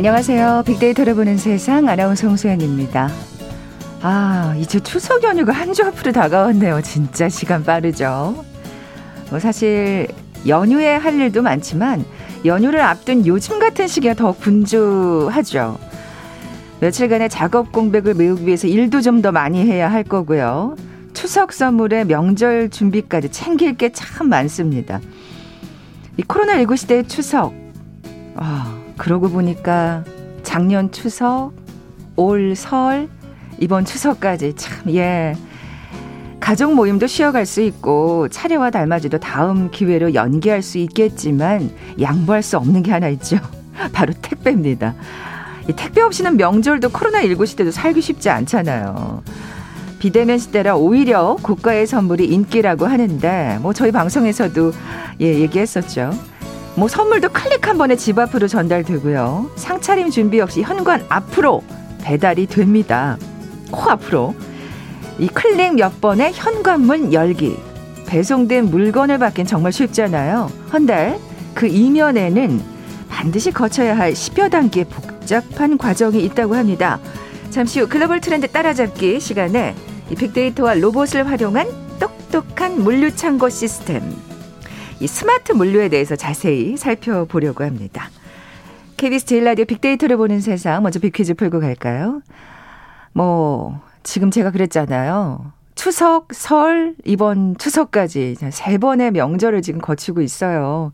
안녕하세요. 빅데이터를 보는 세상 아나운서 홍소연입니다. 아, 이제 추석 연휴가 한 주 앞으로 다가왔네요. 진짜 시간 빠르죠. 뭐 사실 연휴에 할 일도 많지만 연휴를 앞둔 요즘 같은 시기가 더 분주하죠. 며칠간의 작업 공백을 메우기 위해서 일도 좀 더 많이 해야 할 거고요. 추석 선물에 명절 준비까지 챙길 게 참 많습니다. 이 코로나19 시대의 추석. 아, 그러고 보니까 작년 추석, 올 설, 이번 추석까지 참, 예. 가족 모임도 쉬어갈 수 있고 차례와 달맞이도 다음 기회로 연기할 수 있겠지만 양보할 수 없는 게 하나 있죠. 바로 택배입니다. 이 택배 없이는 명절도 코로나19 시대도 살기 쉽지 않잖아요. 비대면 시대라 오히려 고가의 선물이 인기라고 하는데 뭐 저희 방송에서도 예 얘기했었죠. 뭐 선물도 클릭 한 번에 집 앞으로 전달되고요. 상차림 준비 없이 현관 앞으로 배달이 됩니다. 코 앞으로 이 클릭 몇 번에 현관문 열기 배송된 물건을 받긴 정말 쉽잖아요. 헌데 그 이면에는 반드시 거쳐야 할 10여 단계 복잡한 과정이 있다고 합니다. 잠시 후 글로벌 트렌드 따라잡기 시간에 이 빅데이터와 로봇을 활용한 똑똑한 물류 창고 시스템, 이 스마트 물류에 대해서 자세히 살펴보려고 합니다. KBS 제일 라디오 빅데이터를 보는 세상 먼저 빅퀴즈 풀고 갈까요? 뭐 지금 제가 그랬잖아요. 추석, 설, 이번 추석까지 세 번의 명절을 지금 거치고 있어요.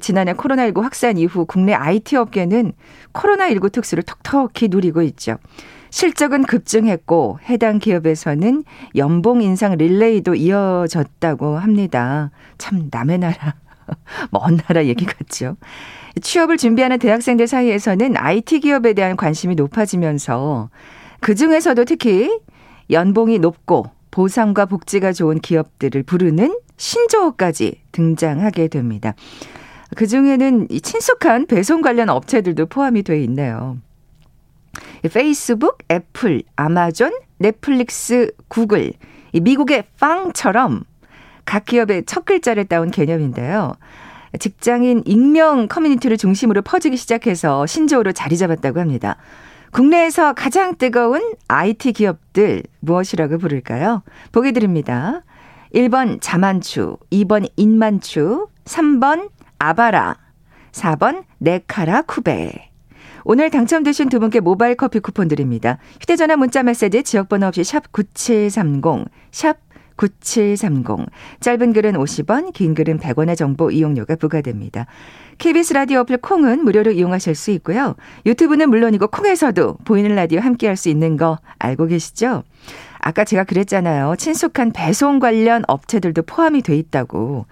지난해 코로나19 확산 이후 국내 IT 업계는 코로나19 특수를 톡톡히 누리고 있죠. 실적은 급증했고 해당 기업에서는 연봉 인상 릴레이도 이어졌다고 합니다. 참 남의 나라, 먼 나라 얘기 같죠. 취업을 준비하는 대학생들 사이에서는 IT 기업에 대한 관심이 높아지면서 그 중에서도 특히 연봉이 높고 보상과 복지가 좋은 기업들을 부르는 신조어까지 등장하게 됩니다. 그 중에는 친숙한 배송 관련 업체들도 포함이 돼 있네요. 페이스북, 애플, 아마존, 넷플릭스, 구글, 미국의 빵처럼 각 기업의 첫 글자를 따온 개념인데요. 직장인 익명 커뮤니티를 중심으로 퍼지기 시작해서 신조어로 자리 잡았다고 합니다. 국내에서 가장 뜨거운 IT 기업들 무엇이라고 부를까요? 보기 드립니다. 1번 자만추, 2번 인만추, 3번 아바라, 4번 네카라 쿠베. 오늘 당첨되신 두 분께 모바일 커피 쿠폰 드립니다. 휴대전화 문자 메시지 지역번호 없이 샵 9730, 샵 9730. 짧은 글은 50원, 긴 글은 100원의 정보 이용료가 부과됩니다. KBS 라디오 어플 콩은 무료로 이용하실 수 있고요. 유튜브는 물론이고 콩에서도 보이는 라디오 함께 할 수 있는 거 알고 계시죠? 아까 제가 그랬잖아요. 친숙한 배송 관련 업체들도 포함이 돼 있다고.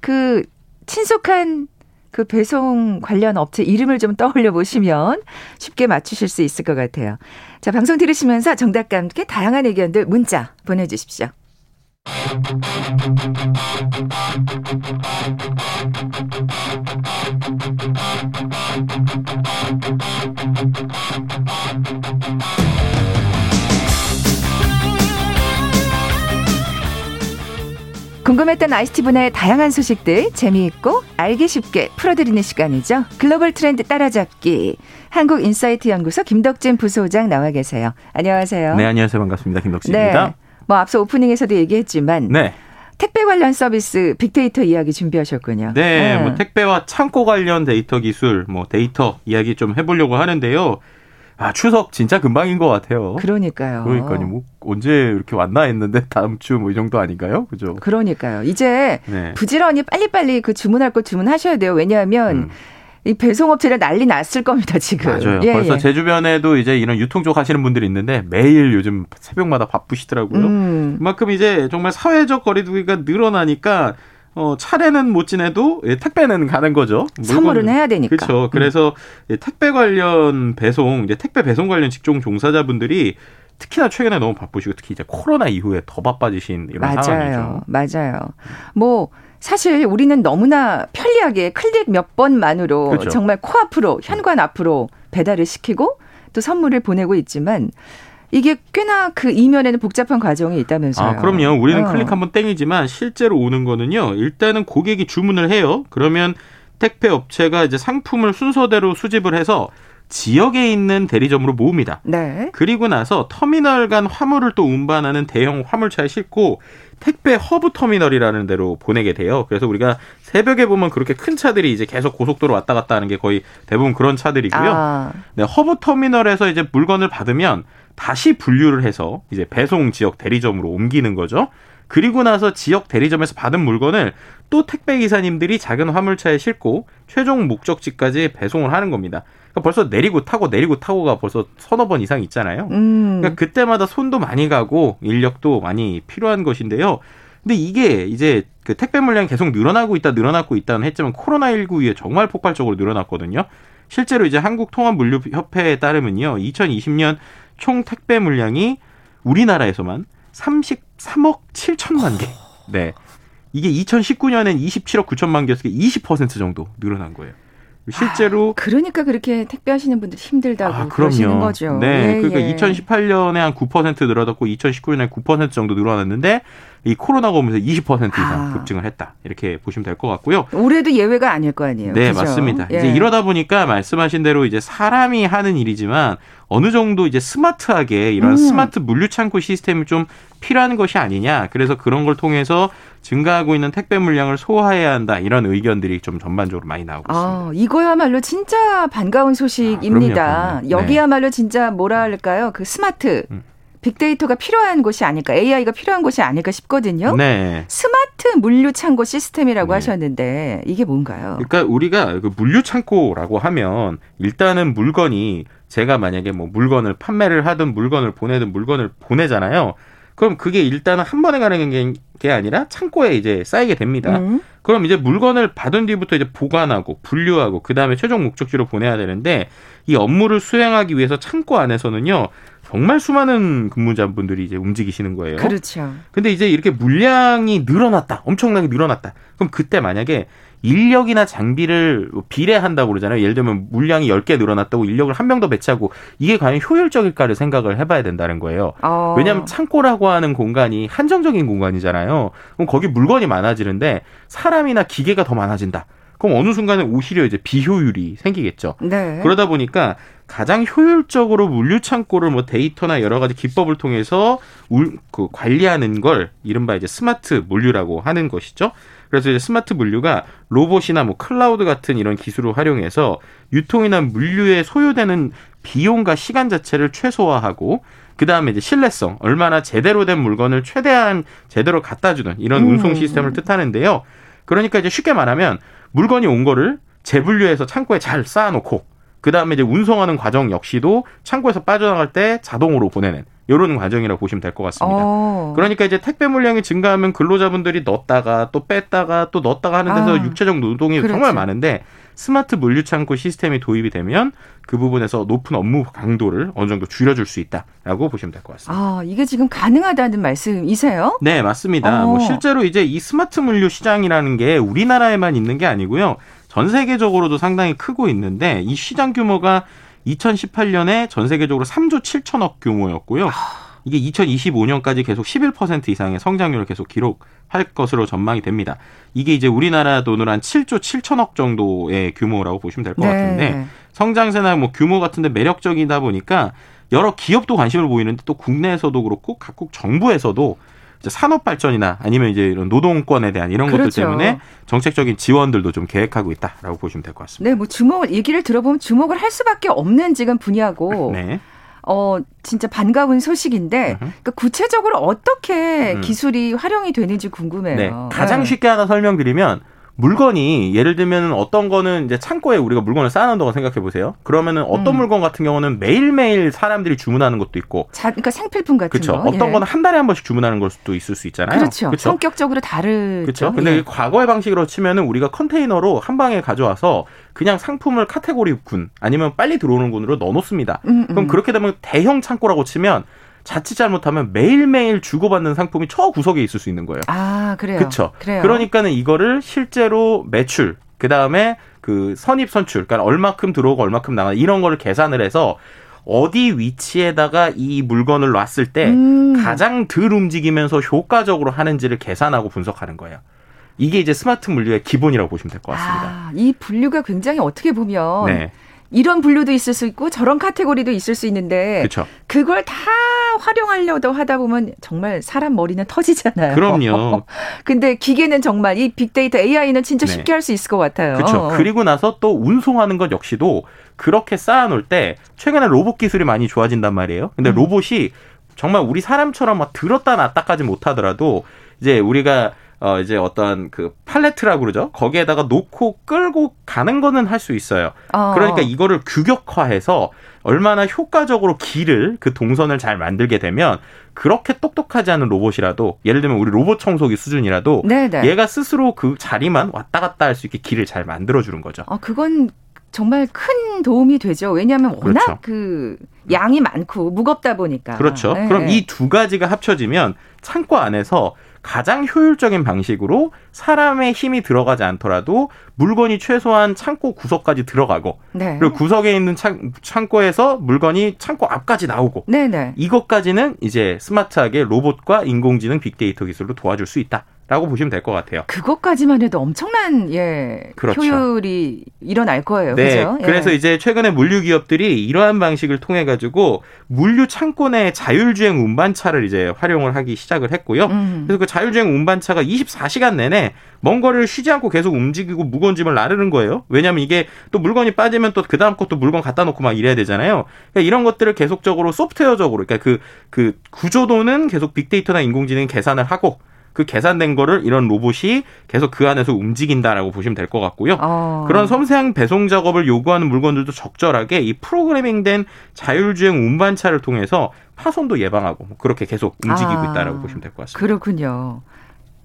그 친숙한 그 배송 관련 업체 이름을 좀 떠올려 보시면 쉽게 맞추실 수 있을 것 같아요. 자, 방송 들으시면서 정답과 함께 다양한 의견들 문자 보내주십시오. 궁금했던 ICT 분야의 다양한 소식들 재미있고 알기 쉽게 풀어드리는 시간이죠. 글로벌 트렌드 따라잡기. 한국인사이트 연구소 김덕진 부소장 나와 계세요. 안녕하세요. 네, 안녕하세요. 반갑습니다. 김덕진입니다. 네. 뭐 앞서 오프닝에서도 얘기했지만 네. 택배 관련 서비스 빅데이터 이야기 준비하셨군요. 네, 네, 뭐 택배와 창고 관련 데이터 기술, 뭐 데이터 이야기 좀 해보려고 하는데요. 아, 추석 진짜 금방인 것 같아요. 그러니까요. 그러니까요. 뭐 언제 이렇게 왔나 했는데 다음 주 뭐 이 정도 아닌가요? 그죠? 그러니까요. 이제 네. 부지런히 빨리빨리 그 주문할 거 주문하셔야 돼요. 왜냐하면 음. 이 배송업체를 난리 났을 겁니다, 지금. 맞아요. 예, 벌써 예. 제 주변에도 이제 이런 유통 쪽 하시는 분들이 있는데 매일 요즘 새벽마다 바쁘시더라고요. 음. 그만큼 이제 정말 사회적 거리두기가 늘어나니까 어, 차례는 못 지내도 예, 택배는 가는 거죠. 선물은 해야 되니까. 그렇죠. 그래서 음. 택배 관련 배송, 이제 택배 배송 관련 직종 종사자분들이 특히나 최근에 너무 바쁘시고 특히 이제 코로나 이후에 더 바빠지신 이런 맞아요. 상황이죠. 맞아요. 뭐 사실 우리는 너무나 편리하게 클릭 몇 번만으로 그렇죠. 정말 코앞으로 현관 앞으로 배달을 시키고 또 선물을 보내고 있지만 이게 꽤나 그 이면에는 복잡한 과정이 있다면서요. 아, 그럼요. 우리는 어. 클릭 한번 땡이지만 실제로 오는 거는요. 일단은 고객이 주문을 해요. 그러면 택배 업체가 이제 상품을 순서대로 수집을 해서 지역에 있는 대리점으로 모읍니다. 네. 그리고 나서 터미널 간 화물을 또 운반하는 대형 화물차에 싣고 택배 허브 터미널이라는 데로 보내게 돼요. 그래서 우리가 새벽에 보면 그렇게 큰 차들이 이제 계속 고속도로 왔다 갔다 하는 게 거의 대부분 그런 차들이고요. 아. 네, 허브 터미널에서 이제 물건을 받으면 다시 분류를 해서 이제 배송 지역 대리점으로 옮기는 거죠. 그리고 나서 지역 대리점에서 받은 물건을 또 택배 기사님들이 작은 화물차에 싣고 최종 목적지까지 배송을 하는 겁니다. 그러니까 벌써 내리고 타고 내리고 타고가 벌써 서너 번 이상 있잖아요. 음. 그러니까 그때마다 손도 많이 가고 인력도 많이 필요한 것인데요. 근데 이게 이제 그 택배 물량이 계속 늘어나고 있다 늘어나고 있다는 했지만 코로나19 이후에 정말 폭발적으로 늘어났거든요. 실제로 이제 한국통합물류협회에 따르면요. 2020년 총 택배 물량이 우리나라에서만 33억 7천만 개. 네. 이게 2019년엔 27억 9천만 개였으니까 20% 정도 늘어난 거예요. 실제로 아, 그러니까 그렇게 택배 하시는 분들 힘들다고 아, 그러시는 거죠. 네, 예, 그러니까 예. 2018년에 한 9% 늘어났고 2019년에 9% 정도 늘어났는데 이 코로나가 오면서 20% 이상 아. 급증을 했다. 이렇게 보시면 될 것 같고요. 올해도 예외가 아닐 거 아니에요. 네, 그죠? 맞습니다. 예. 이제 이러다 보니까 말씀하신 대로 이제 사람이 하는 일이지만 어느 정도 이제 스마트하게 이런 음. 스마트 물류 창고 시스템이 좀 필요한 것이 아니냐. 그래서 그런 걸 통해서 증가하고 있는 택배 물량을 소화해야 한다. 이런 의견들이 좀 전반적으로 많이 나오고 아, 있습니다. 아, 이거야말로 진짜 반가운 소식입니다. 아, 그럼요, 그럼요. 여기야말로 네. 진짜 뭐라 할까요? 그 스마트 음. 빅데이터가 필요한 곳이 아닐까, AI가 필요한 곳이 아닐까 싶거든요. 네. 스마트 물류 창고 시스템이라고 네. 하셨는데 이게 뭔가요? 그러니까 우리가 그 물류 창고라고 하면 일단은 물건이 제가 만약에 뭐 물건을 판매를 하든 물건을 보내든 물건을 보내잖아요. 그럼 그게 일단은 한 번에 가는 게 아니라 창고에 이제 쌓이게 됩니다. 음. 그럼 이제 물건을 받은 뒤부터 이제 보관하고 분류하고 그 다음에 최종 목적지로 보내야 되는데 이 업무를 수행하기 위해서 창고 안에서는요 정말 수많은 근무자분들이 이제 움직이시는 거예요. 그렇죠. 근데 이제 이렇게 물량이 늘어났다, 엄청나게 늘어났다. 그럼 그때 만약에 인력이나 장비를 비례한다고 그러잖아요. 예를 들면 물량이 10개 늘어났다고 인력을 한 명 더 배치하고 이게 과연 효율적일까를 생각을 해봐야 된다는 거예요. 어. 왜냐하면 창고라고 하는 공간이 한정적인 공간이잖아요. 그럼 거기 물건이 많아지는데 사람이나 기계가 더 많아진다. 그럼 어느 순간에 오히려 이제 비효율이 생기겠죠. 네. 그러다 보니까 가장 효율적으로 물류 창고를 뭐 데이터나 여러 가지 기법을 통해서 울, 그 관리하는 걸 이른바 이제 스마트 물류라고 하는 것이죠. 그래서 이제 스마트 물류가 로봇이나 뭐 클라우드 같은 이런 기술을 활용해서 유통이나 물류에 소요되는 비용과 시간 자체를 최소화하고 그 다음에 이제 신뢰성, 얼마나 제대로 된 물건을 최대한 제대로 갖다 주는 이런 운송 음. 시스템을 뜻하는데요. 그러니까 이제 쉽게 말하면 물건이 온 거를 재분류해서 창고에 잘 쌓아놓고 그 다음에 이제 운송하는 과정 역시도 창고에서 빠져나갈 때 자동으로 보내는 이런 과정이라고 보시면 될 것 같습니다. 어. 그러니까 이제 택배 물량이 증가하면 근로자분들이 넣었다가 또 뺐다가 또 넣었다가 하는 데서 아. 육체적 노동이 그렇지. 정말 많은데 스마트 물류 창고 시스템이 도입이 되면 그 부분에서 높은 업무 강도를 어느 정도 줄여줄 수 있다라고 보시면 될 것 같습니다. 아, 이게 지금 가능하다는 말씀이세요? 네, 맞습니다. 어. 뭐 실제로 이제 이 스마트 물류 시장이라는 게 우리나라에만 있는 게 아니고요. 전 세계적으로도 상당히 크고 있는데 이 시장 규모가 2018년에 전 세계적으로 3조 7천억 규모였고요. 이게 2025년까지 계속 11% 이상의 성장률을 계속 기록할 것으로 전망이 됩니다. 이게 이제 우리나라 돈으로 한 7조 7천억 정도의 규모라고 보시면 될것 네. 같은데 성장세나 뭐 규모 같은데 매력적이다 보니까 여러 기업도 관심을 보이는데 또 국내에서도 그렇고 각국 정부에서도 산업 발전이나 아니면 이제 이런 노동권에 대한 이런 그렇죠. 것들 때문에 정책적인 지원들도 좀 계획하고 있다라고 보시면 될 것 같습니다. 네, 뭐 주목을 얘기를 들어보면 주목을 할 수밖에 없는 지금 분야고 네. 어, 진짜 반가운 소식인데, 그러니까 구체적으로 어떻게 음. 기술이 활용이 되는지 궁금해요. 네. 가장 네. 쉽게 하나 설명드리면, 물건이 예를 들면 어떤 거는 이제 창고에 우리가 물건을 쌓아놓는다고 생각해 보세요. 그러면은 어떤 음. 물건 같은 경우는 매일매일 사람들이 주문하는 것도 있고. 자, 그러니까 생필품 같은 그쵸? 거. 어떤 예. 거는 한 달에 한 번씩 주문하는 걸 수도 있을 수 있잖아요. 그렇죠. 그쵸? 성격적으로 다르죠. 그렇죠. 근데 예. 과거의 방식으로 치면은 우리가 컨테이너로 한 방에 가져와서 그냥 상품을 카테고리 군 아니면 빨리 들어오는 군으로 넣어 놓습니다. 음, 음. 그럼 그렇게 되면 대형 창고라고 치면 자칫 잘못하면 매일매일 주고받는 상품이 저 구석에 있을 수 있는 거예요. 아, 그래요. 그렇죠. 그러니까는 이거를 실제로 매출, 그다음에 그 선입 선출, 그러니까 얼마큼 들어오고 얼마큼 나가 이런 거를 계산을 해서 어디 위치에다가 이 물건을 놨을 때 음. 가장 덜 움직이면서 효과적으로 하는지를 계산하고 분석하는 거예요. 이게 이제 스마트 물류의 기본이라고 보시면 될 것 같습니다. 아, 이 분류가 굉장히 어떻게 보면 네. 이런 분류도 있을 수 있고 저런 카테고리도 있을 수 있는데 그쵸. 그걸 다 활용하려고 하다 보면 정말 사람 머리는 터지잖아요. 그럼요. 근데 기계는 정말 이 빅데이터 AI는 진짜 네. 쉽게 할 수 있을 것 같아요. 그렇죠. 그리고 나서 또 운송하는 것 역시도 그렇게 쌓아놓을 때 최근에 로봇 기술이 많이 좋아진단 말이에요. 근데 음. 로봇이 정말 우리 사람처럼 막 들었다 놨다까지 못하더라도 이제 우리가 어 이제 어떤 그 팔레트라고 그러죠. 거기에다가 놓고 끌고 가는 거는 할 수 있어요. 어. 그러니까 이거를 규격화해서 얼마나 효과적으로 길을 그 동선을 잘 만들게 되면 그렇게 똑똑하지 않은 로봇이라도 예를 들면 우리 로봇 청소기 수준이라도 네네. 얘가 스스로 그 자리만 왔다 갔다 할 수 있게 길을 잘 만들어 주는 거죠. 아 그건 정말 큰 도움이 되죠. 왜냐하면 워낙 그렇죠. 그 양이 많고 무겁다 보니까. 그렇죠. 네. 그럼 이 두 가지가 합쳐지면 창고 안에서 가장 효율적인 방식으로 사람의 힘이 들어가지 않더라도 물건이 최소한 창고 구석까지 들어가고 네. 그리고 구석에 있는 창, 창고에서 물건이 창고 앞까지 나오고 네네. 네. 이것까지는 이제 스마트하게 로봇과 인공지능 빅데이터 기술로 도와줄 수 있다. 라고 보시면 될 것 같아요. 그것까지만 해도 엄청난 예 그렇죠. 효율이 일어날 거예요. 네. 그죠? 예. 그래서 이제 최근에 물류 기업들이 이러한 방식을 통해 가지고 물류 창고 내 자율주행 운반차를 이제 활용을 하기 시작을 했고요. 음. 그래서 그 자율주행 운반차가 24시간 내내 먼 거리를 쉬지 않고 계속 움직이고 무거운 짐을 나르는 거예요. 왜냐하면 이게 또 물건이 빠지면 또 그 다음 것도 물건 갖다 놓고 막 이래야 되잖아요. 그러니까 이런 것들을 계속적으로 소프트웨어적으로 그러니까 그, 그 구조도는 계속 빅데이터나 인공지능 계산을 하고 그 계산된 거를 이런 로봇이 계속 그 안에서 움직인다라고 보시면 될 것 같고요. 어. 그런 섬세한 배송 작업을 요구하는 물건들도 적절하게 이 프로그래밍된 자율주행 운반차를 통해서 파손도 예방하고 뭐 그렇게 계속 움직이고 아. 있다라고 보시면 될 것 같습니다. 그렇군요.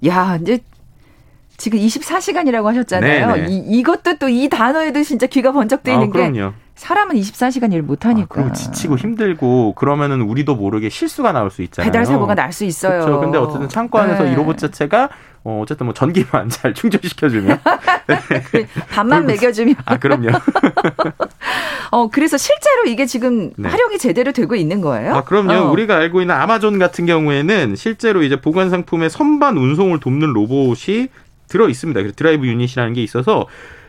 야, 이제 지금 24시간이라고 하셨잖아요. 네, 네. 이, 이것도 또 이 단어에도 진짜 귀가 번쩍 뜨이는 아, 게 사람은 24시간 일 못하니까. 아, 지치고 힘들고 그러면은 우리도 모르게 실수가 나올 수 있잖아요. 배달 사고가 날 수 있어요. 그렇죠. 근데 어쨌든 창고 안에서 네. 이 로봇 자체가 어, 어쨌든 뭐 전기만 잘 충전시켜주면 네. 밥만 먹여주면 아 그럼요. 어 그래서 실제로 이게 지금 네. 활용이 제대로 되고 있는 거예요? 아 그럼요. 어. 우리가 알고 있는 아마존 같은 경우에는 실제로 이제 보관 상품의 선반 운송을 돕는 로봇이 들어 있습니다. 그래서 drive unit이라는 게 있어서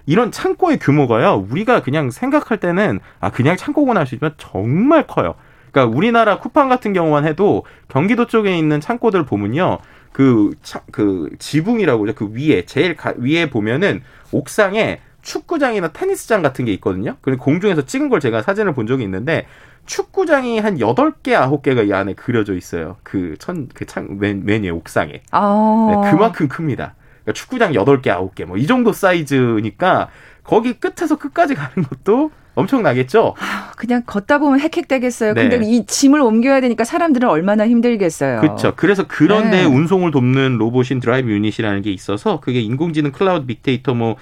이런 창고의 규모가요. 우리가 그냥 생각할 때는 아 그냥 창고구나 할 수 있지만 정말 커요. 그러니까 우리나라 쿠팡 같은 경우만 해도 경기도 쪽에 있는 창고들 보면요. 그, 차, 그 지붕이라고 그러죠. 그 위에 제일 가, 위에 보면은 옥상에 축구장이나 테니스장 같은 게 있거든요. 그리고 공중에서 찍은 걸 제가 사진을 본 적이 있는데 축구장이 한 여덟 개 아홉 개가이 안에 그려져 있어요. 그 천, 그 창, 맨, 맨 위에 옥상에. 아. 네, 그만큼 큽니다. 그러니까 축구장 8개, 9개 뭐 이 정도 사이즈니까 거기 끝에서 끝까지 가는 것도 엄청나겠죠? 그냥 걷다 보면 헥헥되겠어요. 네. 근데 이 짐을 옮겨야 되니까 사람들은 얼마나 힘들겠어요. 그렇죠. 그래서 그런데 네. 운송을 돕는 로봇인 drive unit이라는 게 있어서 그게 인공지능 클라우드 빅데이터 뭐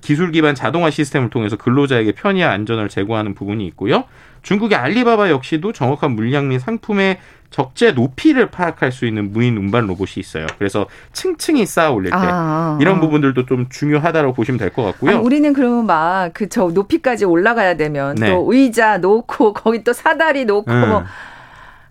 기술 기반 자동화 시스템을 통해서 근로자에게 편의와 안전을 제공하는 부분이 있고요. 중국의 알리바바 역시도 정확한 물량 및 상품의 적재 높이를 파악할 수 있는 무인 운반 로봇이 있어요. 그래서 층층이 쌓아 올릴 때 아, 아, 이런 아. 부분들도 좀 중요하다고 보시면 될 것 같고요. 아니, 우리는 그러면 막 그 저 높이까지 올라가야 되면 네. 또 의자 놓고 거기 또 사다리 놓고 음. 뭐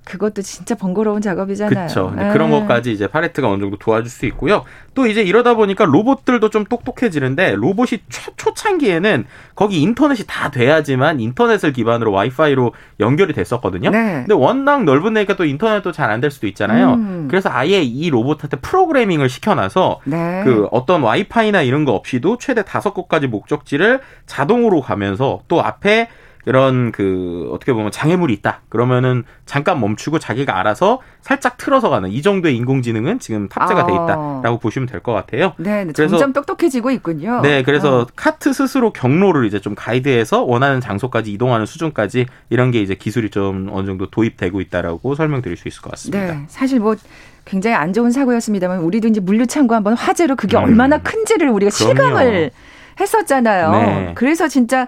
그것도 진짜 번거로운 작업이잖아요. 그렇죠. 그런 것까지 이제 팔레트가 어느 정도 도와줄 수 있고요. 또 이제 이러다 보니까 로봇들도 좀 똑똑해지는데 로봇이 초, 초창기에는 거기 인터넷이 다 돼야지만 인터넷을 기반으로 와이파이로 연결이 됐었거든요. 네. 근데 워낙 넓은 데니까 또 인터넷도 잘 안 될 수도 있잖아요. 음. 그래서 아예 이 로봇한테 프로그래밍을 시켜놔서 네. 그 어떤 와이파이나 이런 거 없이도 최대 다섯 곳까지 목적지를 자동으로 가면서 또 앞에 이런 그 어떻게 보면 장애물이 있다. 그러면은 잠깐 멈추고 자기가 알아서 살짝 틀어서 가는 이 정도의 인공지능은 지금 탑재가 아. 돼 있다라고 보시면 될 것 같아요. 네, 네, 그래서 점점 똑똑해지고 있군요. 네, 그래서 어. 카트 스스로 경로를 이제 좀 가이드해서 원하는 장소까지 이동하는 수준까지 이런 게 이제 기술이 좀 어느 정도 도입되고 있다라고 설명드릴 수 있을 것 같습니다. 네, 사실 뭐 굉장히 안 좋은 사고였습니다만 우리도 이제 물류창고 한번 화재로 그게 음. 얼마나 큰지를 우리가 그럼요. 실감을 했었잖아요. 네. 그래서 진짜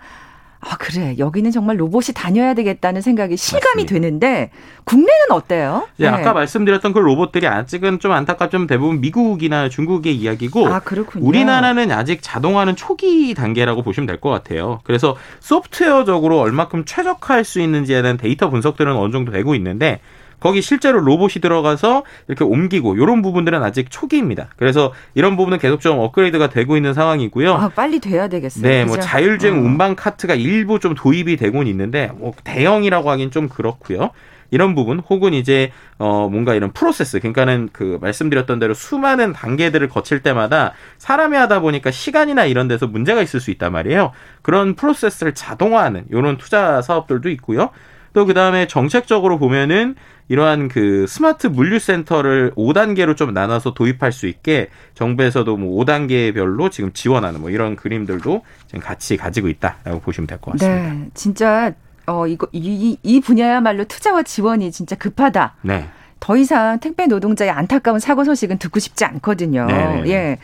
아, 그래. 여기는 정말 로봇이 다녀야 되겠다는 생각이 실감이 맞습니다. 되는데 국내는 어때요? 네. 아까 말씀드렸던 그 로봇들이 아직은 좀 안타깝지만 대부분 미국이나 중국의 이야기고 아, 그렇군요. 우리나라는 아직 자동화는 초기 단계라고 보시면 될 것 같아요. 그래서 소프트웨어적으로 얼마큼 최적화할 수 있는지에 대한 데이터 분석들은 어느 정도 되고 있는데 거기 실제로 로봇이 들어가서 이렇게 옮기고 이런 부분들은 아직 초기입니다. 그래서 이런 부분은 계속 좀 업그레이드가 되고 있는 상황이고요. 아, 빨리 돼야 되겠어요. 네, 뭐 그죠? 뭐 자율주행 어. 운반 카트가 일부 좀 도입이 되곤 있는데 뭐 대형이라고 하긴 좀 그렇고요. 이런 부분 혹은 이제 어 뭔가 이런 프로세스 그러니까는 그 말씀드렸던 대로 수많은 단계들을 거칠 때마다 사람이 하다 보니까 시간이나 이런 데서 문제가 있을 수 있단 말이에요. 그런 프로세스를 자동화하는 이런 투자 사업들도 있고요. 또 그다음에 정책적으로 보면은 이러한 그 스마트 물류센터를 5단계로 좀 나눠서 도입할 수 있게 정부에서도 뭐 5단계별로 지금 지원하는 뭐 이런 그림들도 지금 같이 가지고 있다라고 보시면 될 것 같습니다. 네. 진짜 어 이거 이, 이 분야야말로 투자와 지원이 진짜 급하다. 네. 더 이상 택배 노동자의 안타까운 사고 소식은 듣고 싶지 않거든요. 네네. 예.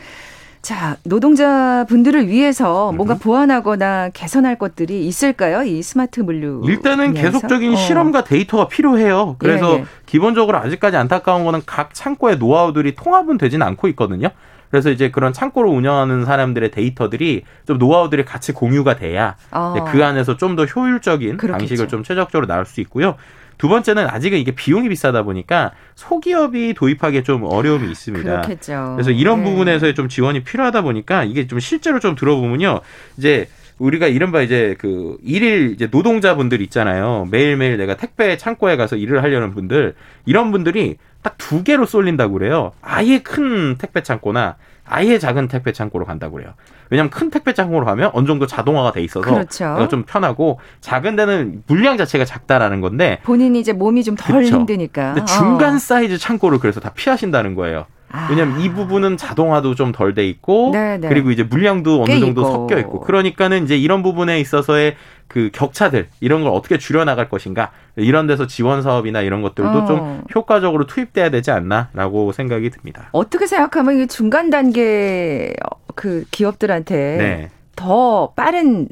자, 노동자분들을 위해서 뭔가 보완하거나 개선할 것들이 있을까요? 이 스마트 물류. 일단은? 계속적인 어. 실험과 데이터가 필요해요. 그래서 예, 예. 기본적으로 아직까지 안타까운 거는 각 창고의 노하우들이 통합은 되지는 않고 있거든요. 그래서 이제 그런 창고를 운영하는 사람들의 데이터들이 좀 노하우들이 같이 공유가 돼야 어. 그 안에서 좀 더 효율적인 그렇겠죠. 방식을 좀 최적적으로 나올 수 있고요. 두 번째는 아직은 이게 비용이 비싸다 보니까 소기업이 도입하기에 좀 어려움이 있습니다. 그렇겠죠. 그래서 이런 네. 부분에서의 좀 지원이 필요하다 보니까 이게 좀 실제로 좀 들어보면요. 이제 우리가 이른바 이제 그 일일 이제 노동자분들 있잖아요. 매일매일 내가 택배 창고에 가서 일을 하려는 분들 이런 분들이 딱 두 개로 쏠린다고 그래요. 아예 큰 택배 창고나 아예 작은 택배 창고로 간다고 그래요. 왜냐하면 큰 택배 창고로 가면 어느 정도 자동화가 돼 있어서 그렇죠. 좀 편하고 작은 데는 물량 자체가 작다라는 건데 본인이 이제 몸이 좀덜 힘드니까. 근데 중간 어. 사이즈 창고를 그래서 다 피하신다는 거예요. 아. 왜냐하면 이 부분은 자동화도 좀 덜 돼 있고 네네. 네. 그리고 이제 물량도 어느 정도 있고. 섞여 있고 그러니까는 이제 이런 부분에 있어서의 그 격차들 이런 걸 어떻게 줄여 나갈 것인가 이런 데서 지원 사업이나 이런 것들도 어. 좀 효과적으로 투입돼야 되지 않나라고 생각이 듭니다. 어떻게 생각하면 이 중간 단계 그 기업들한테 네. 더 빠른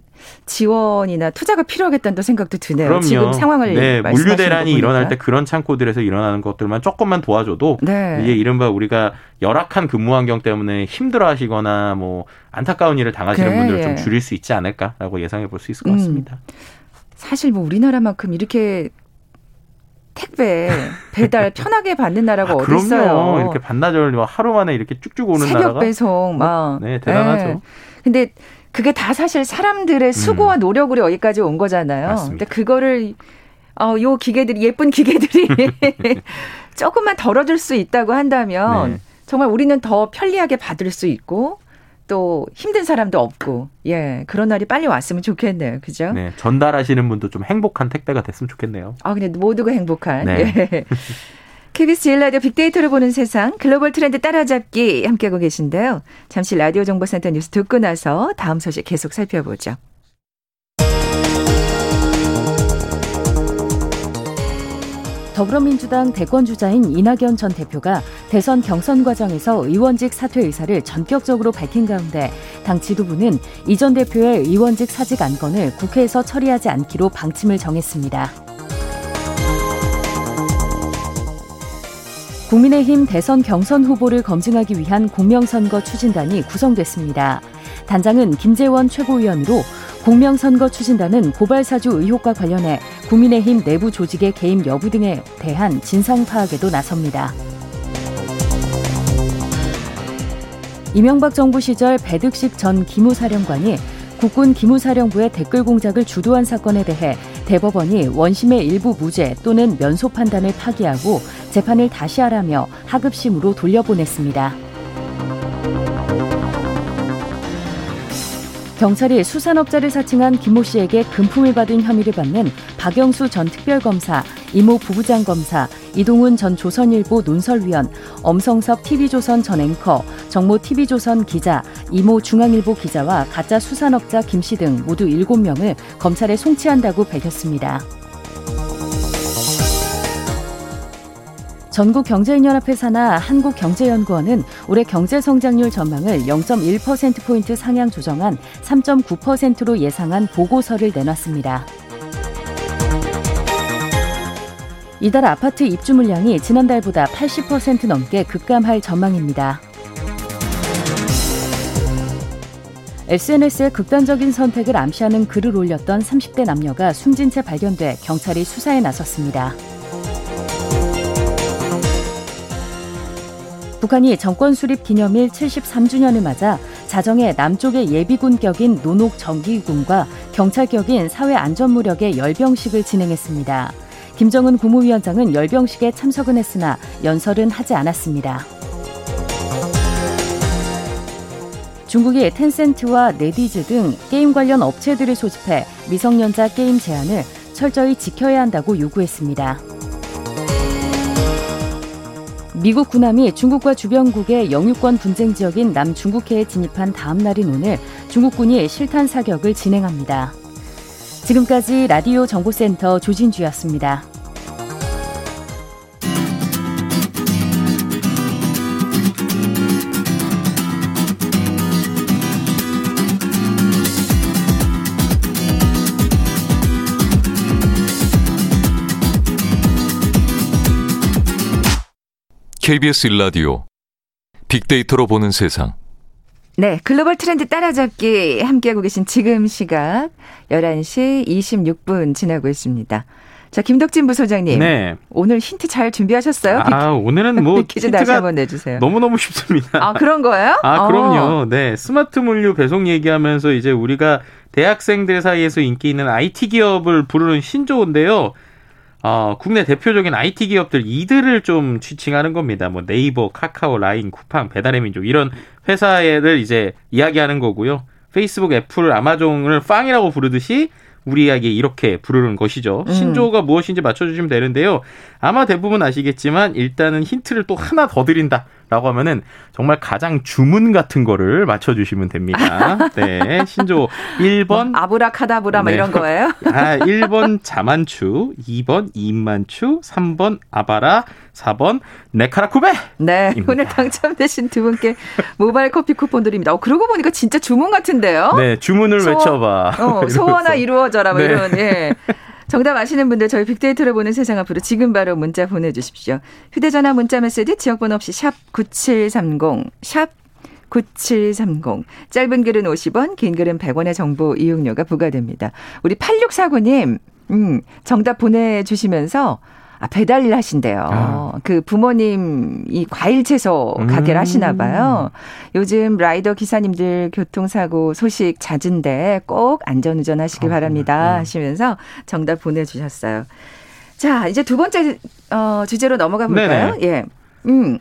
지원이나 투자가 필요하겠다는 생각도 드네요. 그럼요. 지금 상황을 네, 물류 대란이 일어날 때 그런 창고들에서 일어나는 것들만 조금만 도와줘도 네. 이게 이른바 우리가 열악한 근무 환경 때문에 힘들어하시거나 뭐 안타까운 일을 당하시는 네. 분들을 좀 줄일 수 있지 않을까라고 예상해 볼 수 있을 것 음. 같습니다. 음. 사실 뭐 우리나라만큼 이렇게 택배 배달 편하게 받는 나라가 아, 어디 있어요? 이렇게 반나절 뭐 하루 만에 이렇게 쭉쭉 오는 새벽 나라가 배송 막 네, 대단하죠. 네. 근데 그게 다 사실 사람들의 수고와 음. 노력으로 여기까지 온 거잖아요. 맞습니다. 근데 그거를 어, 요 기계들이 예쁜 기계들이 조금만 덜어줄 수 있다고 한다면 네. 정말 우리는 더 편리하게 받을 수 있고 또 힘든 사람도 없고 예 그런 날이 빨리 왔으면 좋겠네요 그죠? 네 전달하시는 분도 좀 행복한 택배가 됐으면 좋겠네요. 아 근데 모두가 행복한. 네. 예. KBS 제일 라디오 빅데이터를 보는 세상 글로벌 트렌드 따라잡기 함께하고 계신데요. 잠시 라디오 정보센터 뉴스 듣고 나서 다음 소식 계속 살펴보죠. 더불어민주당 대권 주자인 이낙연 전 대표가 대선 경선 과정에서 의원직 사퇴 의사를 전격적으로 밝힌 가운데 당 지도부는 이 전 대표의 의원직 사직 안건을 국회에서 처리하지 않기로 방침을 정했습니다. 국민의힘 대선 경선 후보를 검증하기 위한 공명선거 추진단이 구성됐습니다. 단장은 김재원 최고위원으로 공명선거 추진단은 고발사주 의혹과 관련해 국민의힘 내부 조직의 개입 여부 등에 대한 진상 파악에도 나섭니다. 이명박 정부 시절 배득식 전 기무사령관이 국군 기무사령부의 댓글 공작을 주도한 사건에 대해 대법원이 원심의 일부 무죄 또는 면소 판단을 파기하고 재판을 다시 하라며 하급심으로 돌려보냈습니다. 경찰이 수산업자를 사칭한 김모 씨에게 금품을 받은 혐의를 받는 박영수 전 특별검사, 이모 부부장 검사, 이동훈 전 조선일보 논설위원, 엄성섭 TV조선 전 앵커, 정모 TV조선 기자, 이모 중앙일보 기자와 가짜 수산업자 김 씨 등 모두 7명을 검찰에 송치한다고 밝혔습니다. 전국경제인연합회 산하 한국경제연구원은 올해 경제성장률 전망을 0.1%포인트 상향 조정한 3.9%로 예상한 보고서를 내놨습니다. 이달 아파트 입주 물량이 지난달보다 80% 넘게 급감할 전망입니다. SNS에 극단적인 선택을 암시하는 글을 올렸던 30대 남녀가 숨진 채 발견돼 경찰이 수사에 나섰습니다. 북한이 정권 수립 기념일 73주년을 맞아 자정에 남쪽의 예비군 격인 노녹 정기군과 경찰 격인 사회안전무력의 열병식을 진행했습니다. 김정은 국무위원장은 열병식에 참석은 했으나 연설은 하지 않았습니다. 중국이 텐센트와 네디즈 등 게임 관련 업체들을 소집해 미성년자 게임 제한을 철저히 지켜야 한다고 요구했습니다. 미국 군함이 중국과 주변국의 영유권 분쟁 지역인 남중국해에 진입한 다음 날인 오늘 중국군이 실탄 사격을 진행합니다. 지금까지 라디오 정보센터 조진주였습니다. KBS 일라디오 빅데이터로 보는 세상. 네, 글로벌 트렌드 따라잡기 함께하고 계신 지금 시각 11시 26분 지나고 있습니다. 자, 김덕진 부소장님. 네. 오늘 힌트 잘 준비하셨어요? 아, 오늘은 뭐 퀴즈 다시 한번 내주세요. 너무너무 쉽습니다. 아, 그런 거예요? 아, 그럼요. 어. 네. 스마트 물류 배송 얘기하면서 이제 우리가 대학생들 사이에서 인기 있는 IT 기업을 부르는 신조어인데요. 어, 국내 대표적인 IT 기업들 이들을 좀 지칭하는 겁니다. 뭐 네이버, 카카오, 라인, 쿠팡, 배달의 민족 이런 회사를 이제 이야기하는 거고요. 페이스북, 애플, 아마존을 빵이라고 부르듯이 우리에게 이렇게 부르는 것이죠. 음. 신조어가 무엇인지 맞춰주시면 되는데요. 아마 대부분 아시겠지만 일단은 힌트를 또 하나 더 드린다. 라고 하면은 정말 가장 주문 같은 거를 맞춰주시면 됩니다. 네. 신조 1번. 뭐, 아브라카다브라 네. 이런 거예요? 아, 1번 자만추, 2번 입만추, 3번 아바라, 4번 네카라쿠베. 네. 오늘 당첨되신 두 분께 모바일 커피 쿠폰 드립니다. 어, 그러고 보니까 진짜 주문 같은데요? 네. 주문을 소 외쳐봐. 어, 소원아 이루어져라. 뭐 네. 이런, 예. 정답 아시는 분들 저희 빅데이터를 보는 세상 앞으로 지금 바로 문자 보내주십시오. 휴대전화 문자 메시지 지역번호 없이 샵 9730, 샵 9730. 짧은 글은 50원, 긴 글은 100원의 정보 이용료가 부과됩니다. 우리 8649님, 음, 정답 보내주시면서 아, 배달 일 하신대요. 아. 그 부모님 이 과일 채소 가게를 음. 하시나 봐요. 요즘 라이더 기사님들 교통사고 소식 잦은데 꼭 안전운전 하시기 아, 바랍니다. 네. 하시면서 정답 보내주셨어요. 자, 이제 두 번째 어, 주제로 넘어가 볼까요? 네네. 예. 음.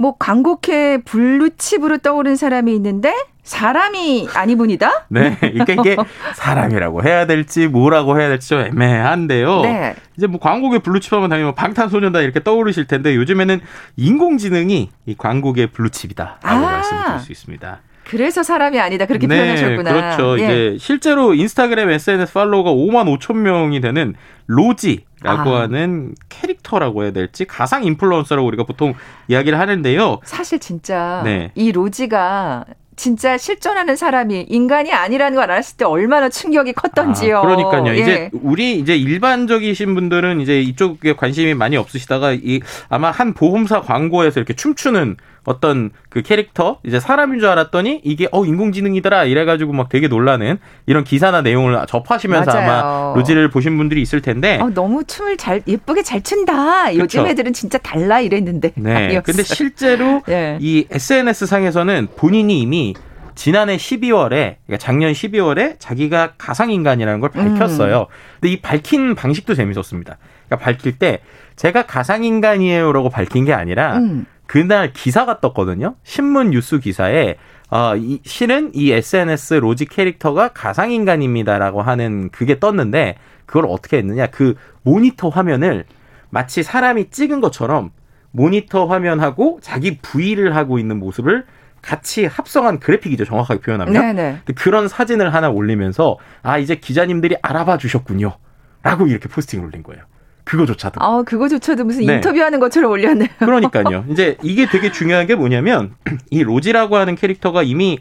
뭐 광고계 블루칩으로 떠오른 사람이 있는데 사람이 아닌 분이다? 네. 그러니까 이게 사람이라고 해야 될지 뭐라고 해야 될지 좀 애매한데요. 네. 이제 뭐 광고계 블루칩 하면 당연히 뭐 방탄소년단 이렇게 떠오르실 텐데 요즘에는 인공지능이 이 광고계 블루칩이다라고 아. 말씀드릴 수 있습니다. 그래서 사람이 아니다 그렇게 네, 표현하셨구나. 그렇죠. 예. 이제 실제로 인스타그램 SNS 팔로워가 5만 5천 명이 되는 로지라고 아. 하는 캐릭터라고 해야 될지 가상 인플루언서라고 우리가 보통 이야기를 하는데요. 사실 진짜 네. 이 로지가 진짜 실존하는 사람이 인간이 아니라는 걸 알았을 때 얼마나 충격이 컸던지요. 아, 그러니까요. 예. 이제 우리 이제 일반적이신 분들은 이제 이쪽에 관심이 많이 없으시다가 이 아마 한 보험사 광고에서 이렇게 춤추는 어떤 그 캐릭터 이제 사람인 줄 알았더니 이게 어 인공지능이더라 이래가지고 막 되게 놀라는 이런 기사나 내용을 접하시면서 맞아요. 아마 로지를 보신 분들이 있을 텐데 어, 너무 춤을 잘 예쁘게 잘 춘다 요즘 애들은 진짜 달라 이랬는데 네 아니었어요. 근데 실제로 네. 이 SNS 상에서는 본인이 이미 지난해 12월에 그러니까 작년 12월에 자기가 가상 인간이라는 걸 밝혔어요. 음. 근데 이 밝힌 방식도 재밌었습니다. 그러니까 밝힐 때 제가 가상 인간이에요라고 밝힌 게 아니라 음. 그날 기사가 떴거든요. 신문 뉴스 기사에 어, 이, 실은 이 SNS 로지 캐릭터가 가상인간입니다라고 하는 그게 떴는데 그걸 어떻게 했느냐. 그 모니터 화면을 마치 사람이 찍은 것처럼 모니터 화면하고 자기 부위를 하고 있는 모습을 같이 합성한 그래픽이죠. 정확하게 표현하면. 네네. 그런 사진을 하나 올리면서 아, 이제 기자님들이 알아봐 주셨군요. 라고 이렇게 포스팅을 올린 거예요. 그거조차도. 아, 그거조차도 무슨 네. 인터뷰하는 것처럼 올렸네요. 그러니까요. 이제 이게 되게 중요한 게 뭐냐면 이 로지라고 하는 캐릭터가 이미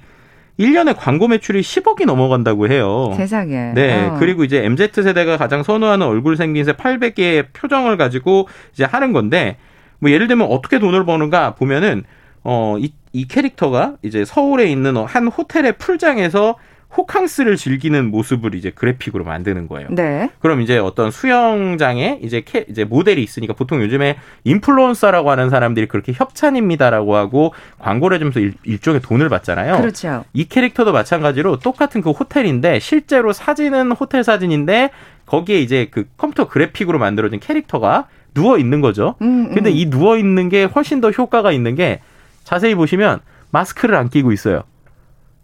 1년에 광고 매출이 10억이 넘어간다고 해요. 세상에. 네. 어. 그리고 이제 MZ 세대가 가장 선호하는 얼굴 생긴 새 800개의 표정을 가지고 이제 하는 건데 뭐 예를 들면 어떻게 돈을 버는가 보면은 어, 이, 이 캐릭터가 이제 서울에 있는 한 호텔의 풀장에서 호캉스를 즐기는 모습을 이제 그래픽으로 만드는 거예요. 네. 그럼 이제 어떤 수영장에 이제 캐, 이제 모델이 있으니까 보통 요즘에 인플루언서라고 하는 사람들이 그렇게 협찬입니다라고 하고 광고를 해주면서 일, 일종의 돈을 받잖아요. 그렇죠. 이 캐릭터도 마찬가지로 똑같은 그 호텔인데 실제로 사진은 호텔 사진인데 거기에 이제 그 컴퓨터 그래픽으로 만들어진 캐릭터가 누워 있는 거죠. 음, 음. 근데 이 누워 있는 게 훨씬 더 효과가 있는 게 자세히 보시면 마스크를 안 끼고 있어요.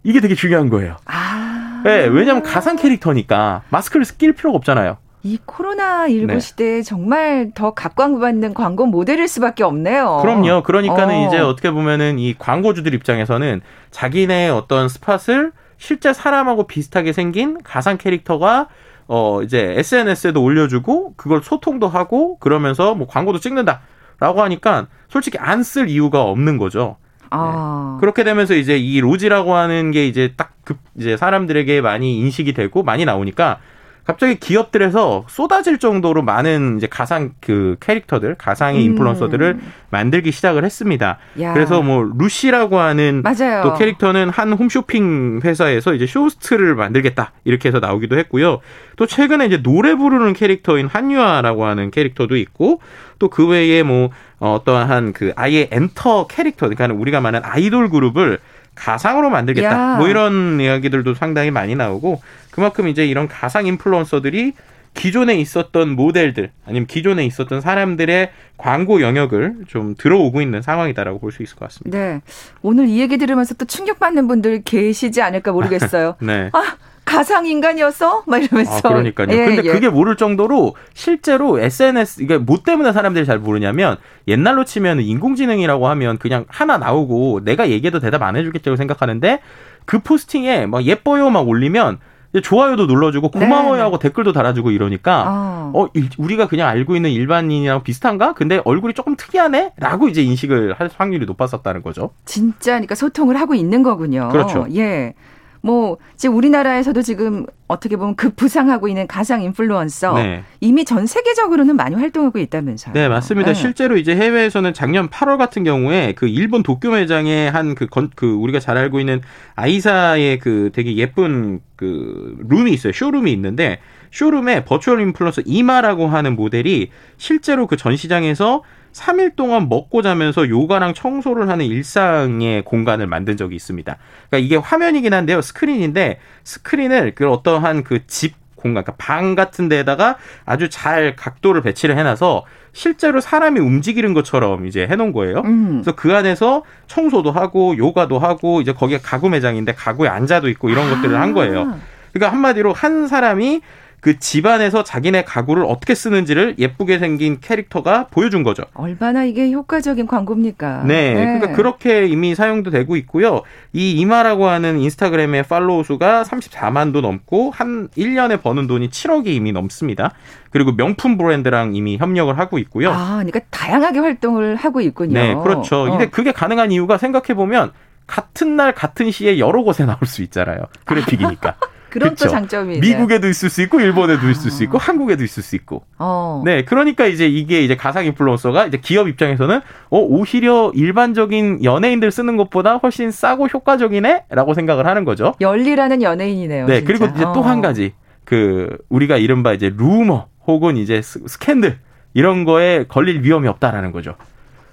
이게 되게 중요한 거예요. 아. 네, 왜냐하면 가상 캐릭터니까 마스크를 낄 필요가 없잖아요. 이 코로나 19 네. 시대에 정말 더 각광받는 광고 모델일 수밖에 없네요. 그럼요. 그러니까는 어. 이제 어떻게 보면은 이 광고주들 입장에서는 자기네 어떤 스팟을 실제 사람하고 비슷하게 생긴 가상 캐릭터가 어 이제 SNS에도 올려주고 그걸 소통도 하고 그러면서 뭐 광고도 찍는다라고 하니까 솔직히 안 쓸 이유가 없는 거죠. 아. 네. 그렇게 되면서 이제 이 로지라고 하는 게 이제 딱 급 이제 사람들에게 많이 인식이 되고 많이 나오니까 갑자기 기업들에서 쏟아질 정도로 많은 이제 가상 그 캐릭터들, 가상의 음. 인플루언서들을 만들기 시작을 했습니다. 야. 그래서 뭐 루시라고 하는 맞아요. 또 캐릭터는 한 홈쇼핑 회사에서 이제 쇼호스트를 만들겠다 이렇게 해서 나오기도 했고요. 또 최근에 이제 노래 부르는 캐릭터인 한유아라고 하는 캐릭터도 있고 또 그 외에 뭐 어떠한 그 아예 엔터 캐릭터, 그러니까 우리가 말하는 아이돌 그룹을 가상으로 만들겠다. 야. 뭐 이런 이야기들도 상당히 많이 나오고 그만큼 이제 이런 가상 인플루언서들이 기존에 있었던 모델들 아니면 기존에 있었던 사람들의 광고 영역을 좀 들어오고 있는 상황이다라고 볼 수 있을 것 같습니다. 네. 오늘 이 얘기 들으면서 또 충격받는 분들 계시지 않을까 모르겠어요. 네. 아, 가상 인간이었어? 막 이러면서. 아, 그러니까요. 예, 근데 예. 그게 모를 정도로 실제로 SNS 이게 뭐 때문에 사람들이 잘 모르냐면 옛날로 치면 인공지능이라고 하면 그냥 하나 나오고 내가 얘기해도 대답 안 해주겠다고 생각하는데 그 포스팅에 막 예뻐요 막 올리면 좋아요도 눌러주고 고마워요 네, 하고 댓글도 달아주고 이러니까 어. 어 우리가 그냥 알고 있는 일반인이랑 비슷한가? 근데 얼굴이 조금 특이하네?라고 이제 인식을 할 확률이 높았었다는 거죠. 진짜 그러니까 소통을 하고 있는 거군요. 그렇죠. 예. 뭐 지금 우리나라에서도 지금 어떻게 보면 급부상하고 있는 가상 인플루언서 네. 이미 전 세계적으로는 많이 활동하고 있다면서요. 네, 맞습니다. 네. 실제로 이제 해외에서는 작년 8월 같은 경우에 그 일본 도쿄 매장에 한그 그 우리가 잘 알고 있는 I사의 그 되게 예쁜 그 룸이 있어요. 쇼룸이 있는데 쇼룸에 virtual influencer 이마라고 하는 모델이 실제로 그 전시장에서 3일 동안 먹고 자면서 요가랑 청소를 하는 일상의 공간을 만든 적이 있습니다. 그러니까 이게 화면이긴 한데요. 스크린인데 스크린을 그 어떠한 그집 공간, 그러니까 방 같은 데다가 아주 잘 각도를 배치를 해놔서 실제로 사람이 움직이는 것처럼 이제 해놓은 거예요. 음. 그래서 그 안에서 청소도 하고 요가도 하고 이제 거기가 가구 매장인데 가구에 앉아도 있고 이런 아. 것들을 한 거예요. 그러니까 한마디로 한 사람이 그 집안에서 자기네 가구를 어떻게 쓰는지를 예쁘게 생긴 캐릭터가 보여준 거죠. 얼마나 이게 효과적인 광고입니까? 네, 네. 그러니까 그렇게 이미 사용도 되고 있고요. 이 이마라고 하는 인스타그램의 팔로우 수가 34만도 넘고 한 1년에 버는 돈이 7억이 이미 넘습니다. 그리고 명품 브랜드랑 이미 협력을 하고 있고요. 아, 그러니까 다양하게 활동을 하고 있군요. 네, 그렇죠. 어. 근데 그게 가능한 이유가 생각해 보면 같은 날 같은 시에 여러 곳에 나올 수 있잖아요. 그래픽이니까. 그런 그쵸? 또 장점이 미국에도 있을 수 있고 일본에도 아. 있을 수 있고 한국에도 있을 수 있고. 어. 네, 그러니까 이제 이게 이제 가상 인플루언서가 이제 기업 입장에서는 어 오히려 일반적인 연예인들 쓰는 것보다 훨씬 싸고 효과적이네라고 생각을 하는 거죠. 열리라는 연예인이네요. 네, 진짜. 그리고 이제 어. 또한 가지 그 우리가 이른바 이제 루머 혹은 이제 스캔들 이런 거에 걸릴 위험이 없다라는 거죠.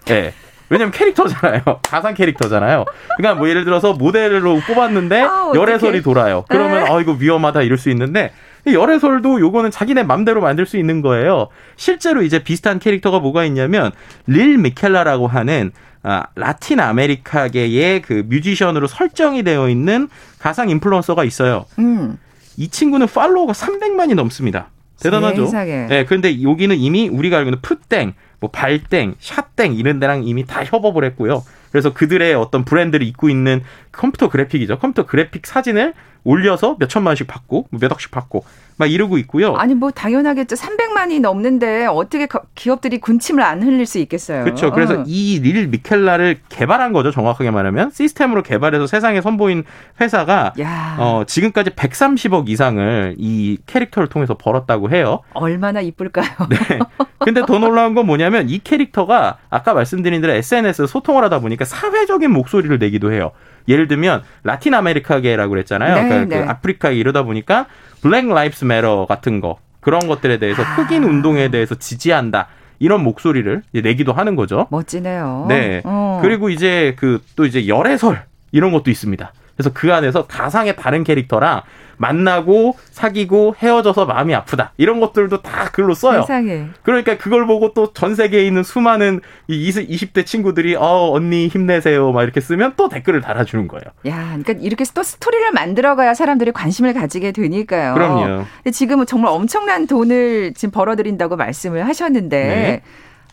네. 왜냐면 캐릭터잖아요. 가상 캐릭터잖아요. 그러니까 뭐 예를 들어서 모델로 뽑았는데 아, 열애설이 돌아요. 그러면 아 이거 위험하다 이럴 수 있는데 열애설도 요거는 자기네 맘대로 만들 수 있는 거예요. 실제로 이제 비슷한 캐릭터가 뭐가 있냐면 릴 미켈라라고 하는 아, 라틴 아메리카계의 그 뮤지션으로 설정이 되어 있는 가상 인플루언서가 있어요. 음. 이 친구는 팔로워가 300만이 넘습니다. 대단하죠. 세상에. 네, 그런데 여기는 이미 우리가 알고 있는 푸땡, 뭐 발땡, 샷땡 이런 데랑 이미 다 협업을 했고요. 그래서 그들의 어떤 브랜드를 입고 있는 컴퓨터 그래픽이죠. 컴퓨터 그래픽 사진을 올려서 몇 천만 원씩 받고 뭐몇 억씩 받고 막 이러고 있고요. 아니 뭐 당연하겠죠. 300만이 넘는데 어떻게 기업들이 군침을 안 흘릴 수 있겠어요. 그렇죠. 그래서 어. 이릴 미켈라를 개발한 거죠. 정확하게 말하면 시스템으로 개발해서 세상에 선보인 회사가 어, 지금까지 130억 이상을 이 캐릭터를 통해서 벌었다고 해요. 얼마나 이쁠까요? 네. 근데 더 놀라운 건 뭐냐면 이 캐릭터가 아까 말씀드린 대로 SNS 소통을 하다 보니까 사회적인 목소리를 내기도 해요. 예를 들면 라틴 아메리카계라고 그랬잖아요. 네. 그러니까 그 아프리카 이러다 보니까 Black Lives Matter 같은 거 그런 것들에 대해서 아. 흑인 운동에 대해서 지지한다. 이런 목소리를 내기도 하는 거죠. 멋지네요. 네. 어. 그리고 이제 그 또 이제 열애설 이런 것도 있습니다. 그래서 그 안에서 가상의 다른 캐릭터랑 만나고 사귀고 헤어져서 마음이 아프다 이런 것들도 다 글로 써요. 세상에. 그러니까 그걸 보고 또 전 세계에 있는 수많은 이 20대 친구들이 어 언니 힘내세요 막 이렇게 쓰면 또 댓글을 달아주는 거예요. 야, 그러니까 이렇게 또 스토리를 만들어가야 사람들이 관심을 가지게 되니까요. 그럼요. 근데 지금은 정말 엄청난 돈을 지금 벌어들인다고 말씀을 하셨는데 네.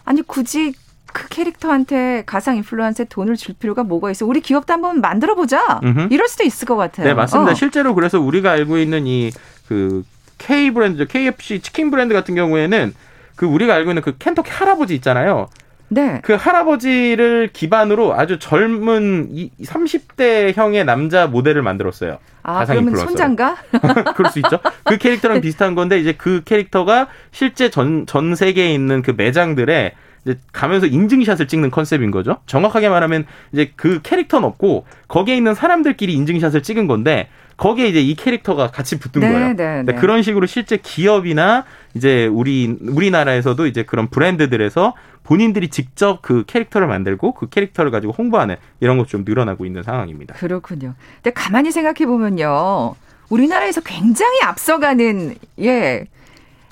아니 굳이 그 캐릭터한테 가상 인플루언서에 돈을 줄 필요가 뭐가 있어? 우리 기업도 한번 만들어 보자. 이럴 수도 있을 것 같아요. 네, 맞습니다. 어. 실제로 그래서 우리가 알고 있는 이 그 K 브랜드, KFC 치킨 브랜드 같은 경우에는 그 우리가 알고 있는 그 켄터키 할아버지 있잖아요. 네. 그 할아버지를 기반으로 아주 젊은 이 30대 형의 남자 모델을 만들었어요. 아, 가상 그러면. 손장가? 그럴 수 있죠. 그 캐릭터랑 비슷한 건데 이제 그 캐릭터가 실제 전, 전 세계에 있는 그 매장들에 이제 가면서 인증샷을 찍는 컨셉인 거죠. 정확하게 말하면 이제 그 캐릭터는 없고 거기에 있는 사람들끼리 인증샷을 찍은 건데 거기에 이제 이 캐릭터가 같이 붙은 네, 거예요. 네, 네. 그런 식으로 실제 기업이나 이제 우리 우리나라에서도 이제 그런 브랜드들에서 본인들이 직접 그 캐릭터를 만들고 그 캐릭터를 가지고 홍보하는 이런 것 좀 늘어나고 있는 상황입니다. 그렇군요. 근데 가만히 생각해 보면요. 우리나라에서 굉장히 앞서가는 예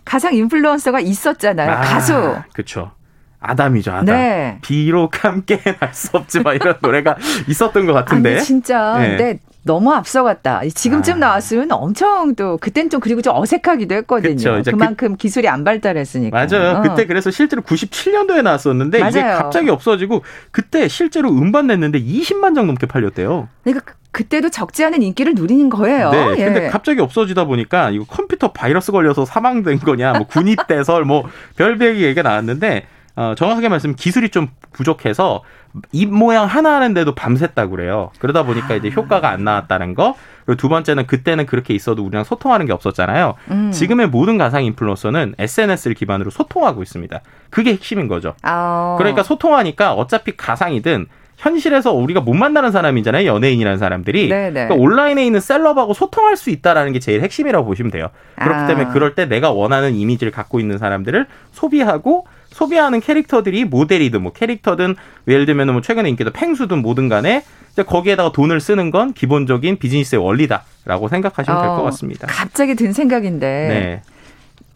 가상 인플루언서가 있었잖아요. 아, 가수. 그렇죠. 아담이죠, 아담. 네. 비록 함께 할 수 없지만 이런 노래가 있었던 것 같은데. 아니, 진짜. 네. 근데 너무 앞서갔다. 지금쯤 아. 나왔으면 엄청 또 그땐 좀 그리고 좀 어색하기도 했거든요. 그 그만큼 그, 기술이 안 발달했으니까. 맞아요. 어. 그때 그래서 실제로 97년도에 나왔었는데 맞아요. 이게 갑자기 없어지고 그때 실제로 음반 냈는데 20만 장 넘게 팔렸대요. 그러니까 그때도 적지 않은 인기를 누리는 거예요. 네. 예. 근데 갑자기 없어지다 보니까 이거 컴퓨터 바이러스 걸려서 사망된 거냐, 뭐 군입대설, 뭐 별별 얘기가 나왔는데 어, 정확하게 말씀 기술이 좀 부족해서 입 모양 하나 하는데도 밤샜다고 그래요. 그러다 보니까 이제 효과가 안 나왔다는 거. 그리고 두 번째는 그때는 그렇게 있어도 우리랑 소통하는 게 없었잖아요. 음. 지금의 모든 가상 인플루언서는 SNS를 기반으로 소통하고 있습니다. 그게 핵심인 거죠. 아. 그러니까 소통하니까 어차피 가상이든 현실에서 우리가 못 만나는 사람이잖아요. 연예인이라는 사람들이. 그러니까 온라인에 있는 셀럽하고 소통할 수 있다라는 게 제일 핵심이라고 보시면 돼요. 그렇기 아. 때문에 그럴 때 내가 원하는 이미지를 갖고 있는 사람들을 소비하고 소비하는 캐릭터들이 모델이든 뭐 캐릭터든 예를 들면 뭐 최근에 인기도 팽수든 뭐든 간에 거기에다가 돈을 쓰는 건 기본적인 비즈니스의 원리다라고 생각하시면 될것 어, 같습니다. 갑자기 든 생각인데 네.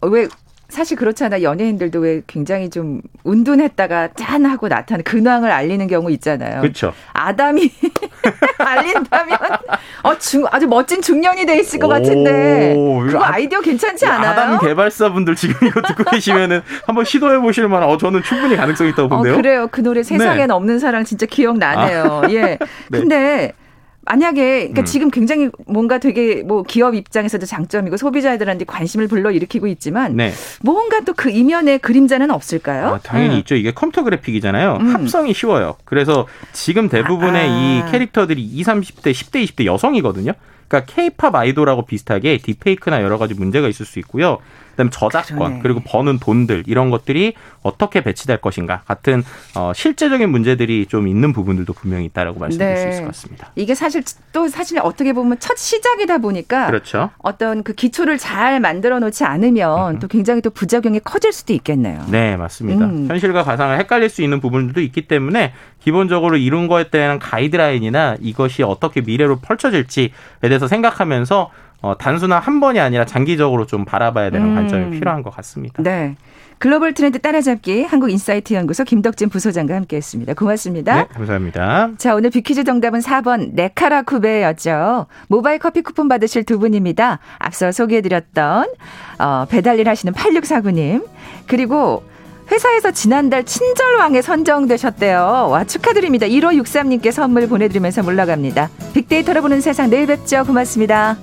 왜 사실 그렇잖아. 연예인들도 왜 굉장히 좀 운둔했다가 짠 하고 나타나는 근황을 알리는 경우 있잖아요. 그렇죠. 아담이 알린다면 어, 중, 아주 멋진 중년이 돼 있을 것 같은데 그거 아, 이디어 괜찮지 않아요? 아담 개발사분들 지금 이거 듣고 계시면은 한번 시도해 보실 만한 어 저는 충분히 가능성 이 있다고 본데요. 어, 그래요. 그 노래 세상엔 네. 없는 사랑 진짜 기억나네요. 아. 예. 네. 근데 만약에 그러니까 음. 지금 굉장히 뭔가 되게 뭐 기업 입장에서도 장점이고 소비자들한테 관심을 불러 일으키고 있지만 네. 뭔가 또 그 이면에 그림자는 없을까요? 아, 당연히 음. 있죠. 이게 컴퓨터 그래픽이잖아요. 음. 합성이 쉬워요. 그래서 지금 대부분의 아. 이 캐릭터들이 20, 30대, 10대, 20대 여성이거든요. 그러니까 케이팝 아이돌하고 비슷하게 딥페이크나 여러 가지 문제가 있을 수 있고요. 그다음에 저작권 그러네. 그리고 버는 돈들 이런 것들이 어떻게 배치될 것인가 같은 어, 실제적인 문제들이 좀 있는 부분들도 분명히 있다라고 말씀드릴 네. 수 있을 것 같습니다. 이게 사실 또 사실 어떻게 보면 첫 시작이다 보니까 그렇죠. 어떤 그 기초를 잘 만들어 놓지 않으면 음. 또 굉장히 또 부작용이 커질 수도 있겠네요. 네, 맞습니다. 음. 현실과 가상을 헷갈릴 수 있는 부분들도 있기 때문에 기본적으로 이런 거에 대한 가이드라인이나 이것이 어떻게 미래로 펼쳐질지에 대해서 생각하면서 어, 단순한 한 번이 아니라 장기적으로 좀 바라봐야 되는 음. 관점이 필요한 것 같습니다. 네. 글로벌 트렌드 따라잡기 한국인사이트 연구소 김덕진 부소장과 함께했습니다. 고맙습니다. 네, 감사합니다. 자, 오늘 비퀴즈 정답은 4번 네카라 쿠베였죠. 모바일 커피 쿠폰 받으실 두 분입니다. 앞서 소개해드렸던 어, 배달일 하시는 8649님 그리고 회사에서 지난달 친절왕에 선정되셨대요. 와, 축하드립니다. 1563님께 선물 보내드리면서 물러갑니다. 빅데이터로 보는 세상 내일 뵙죠. 고맙습니다.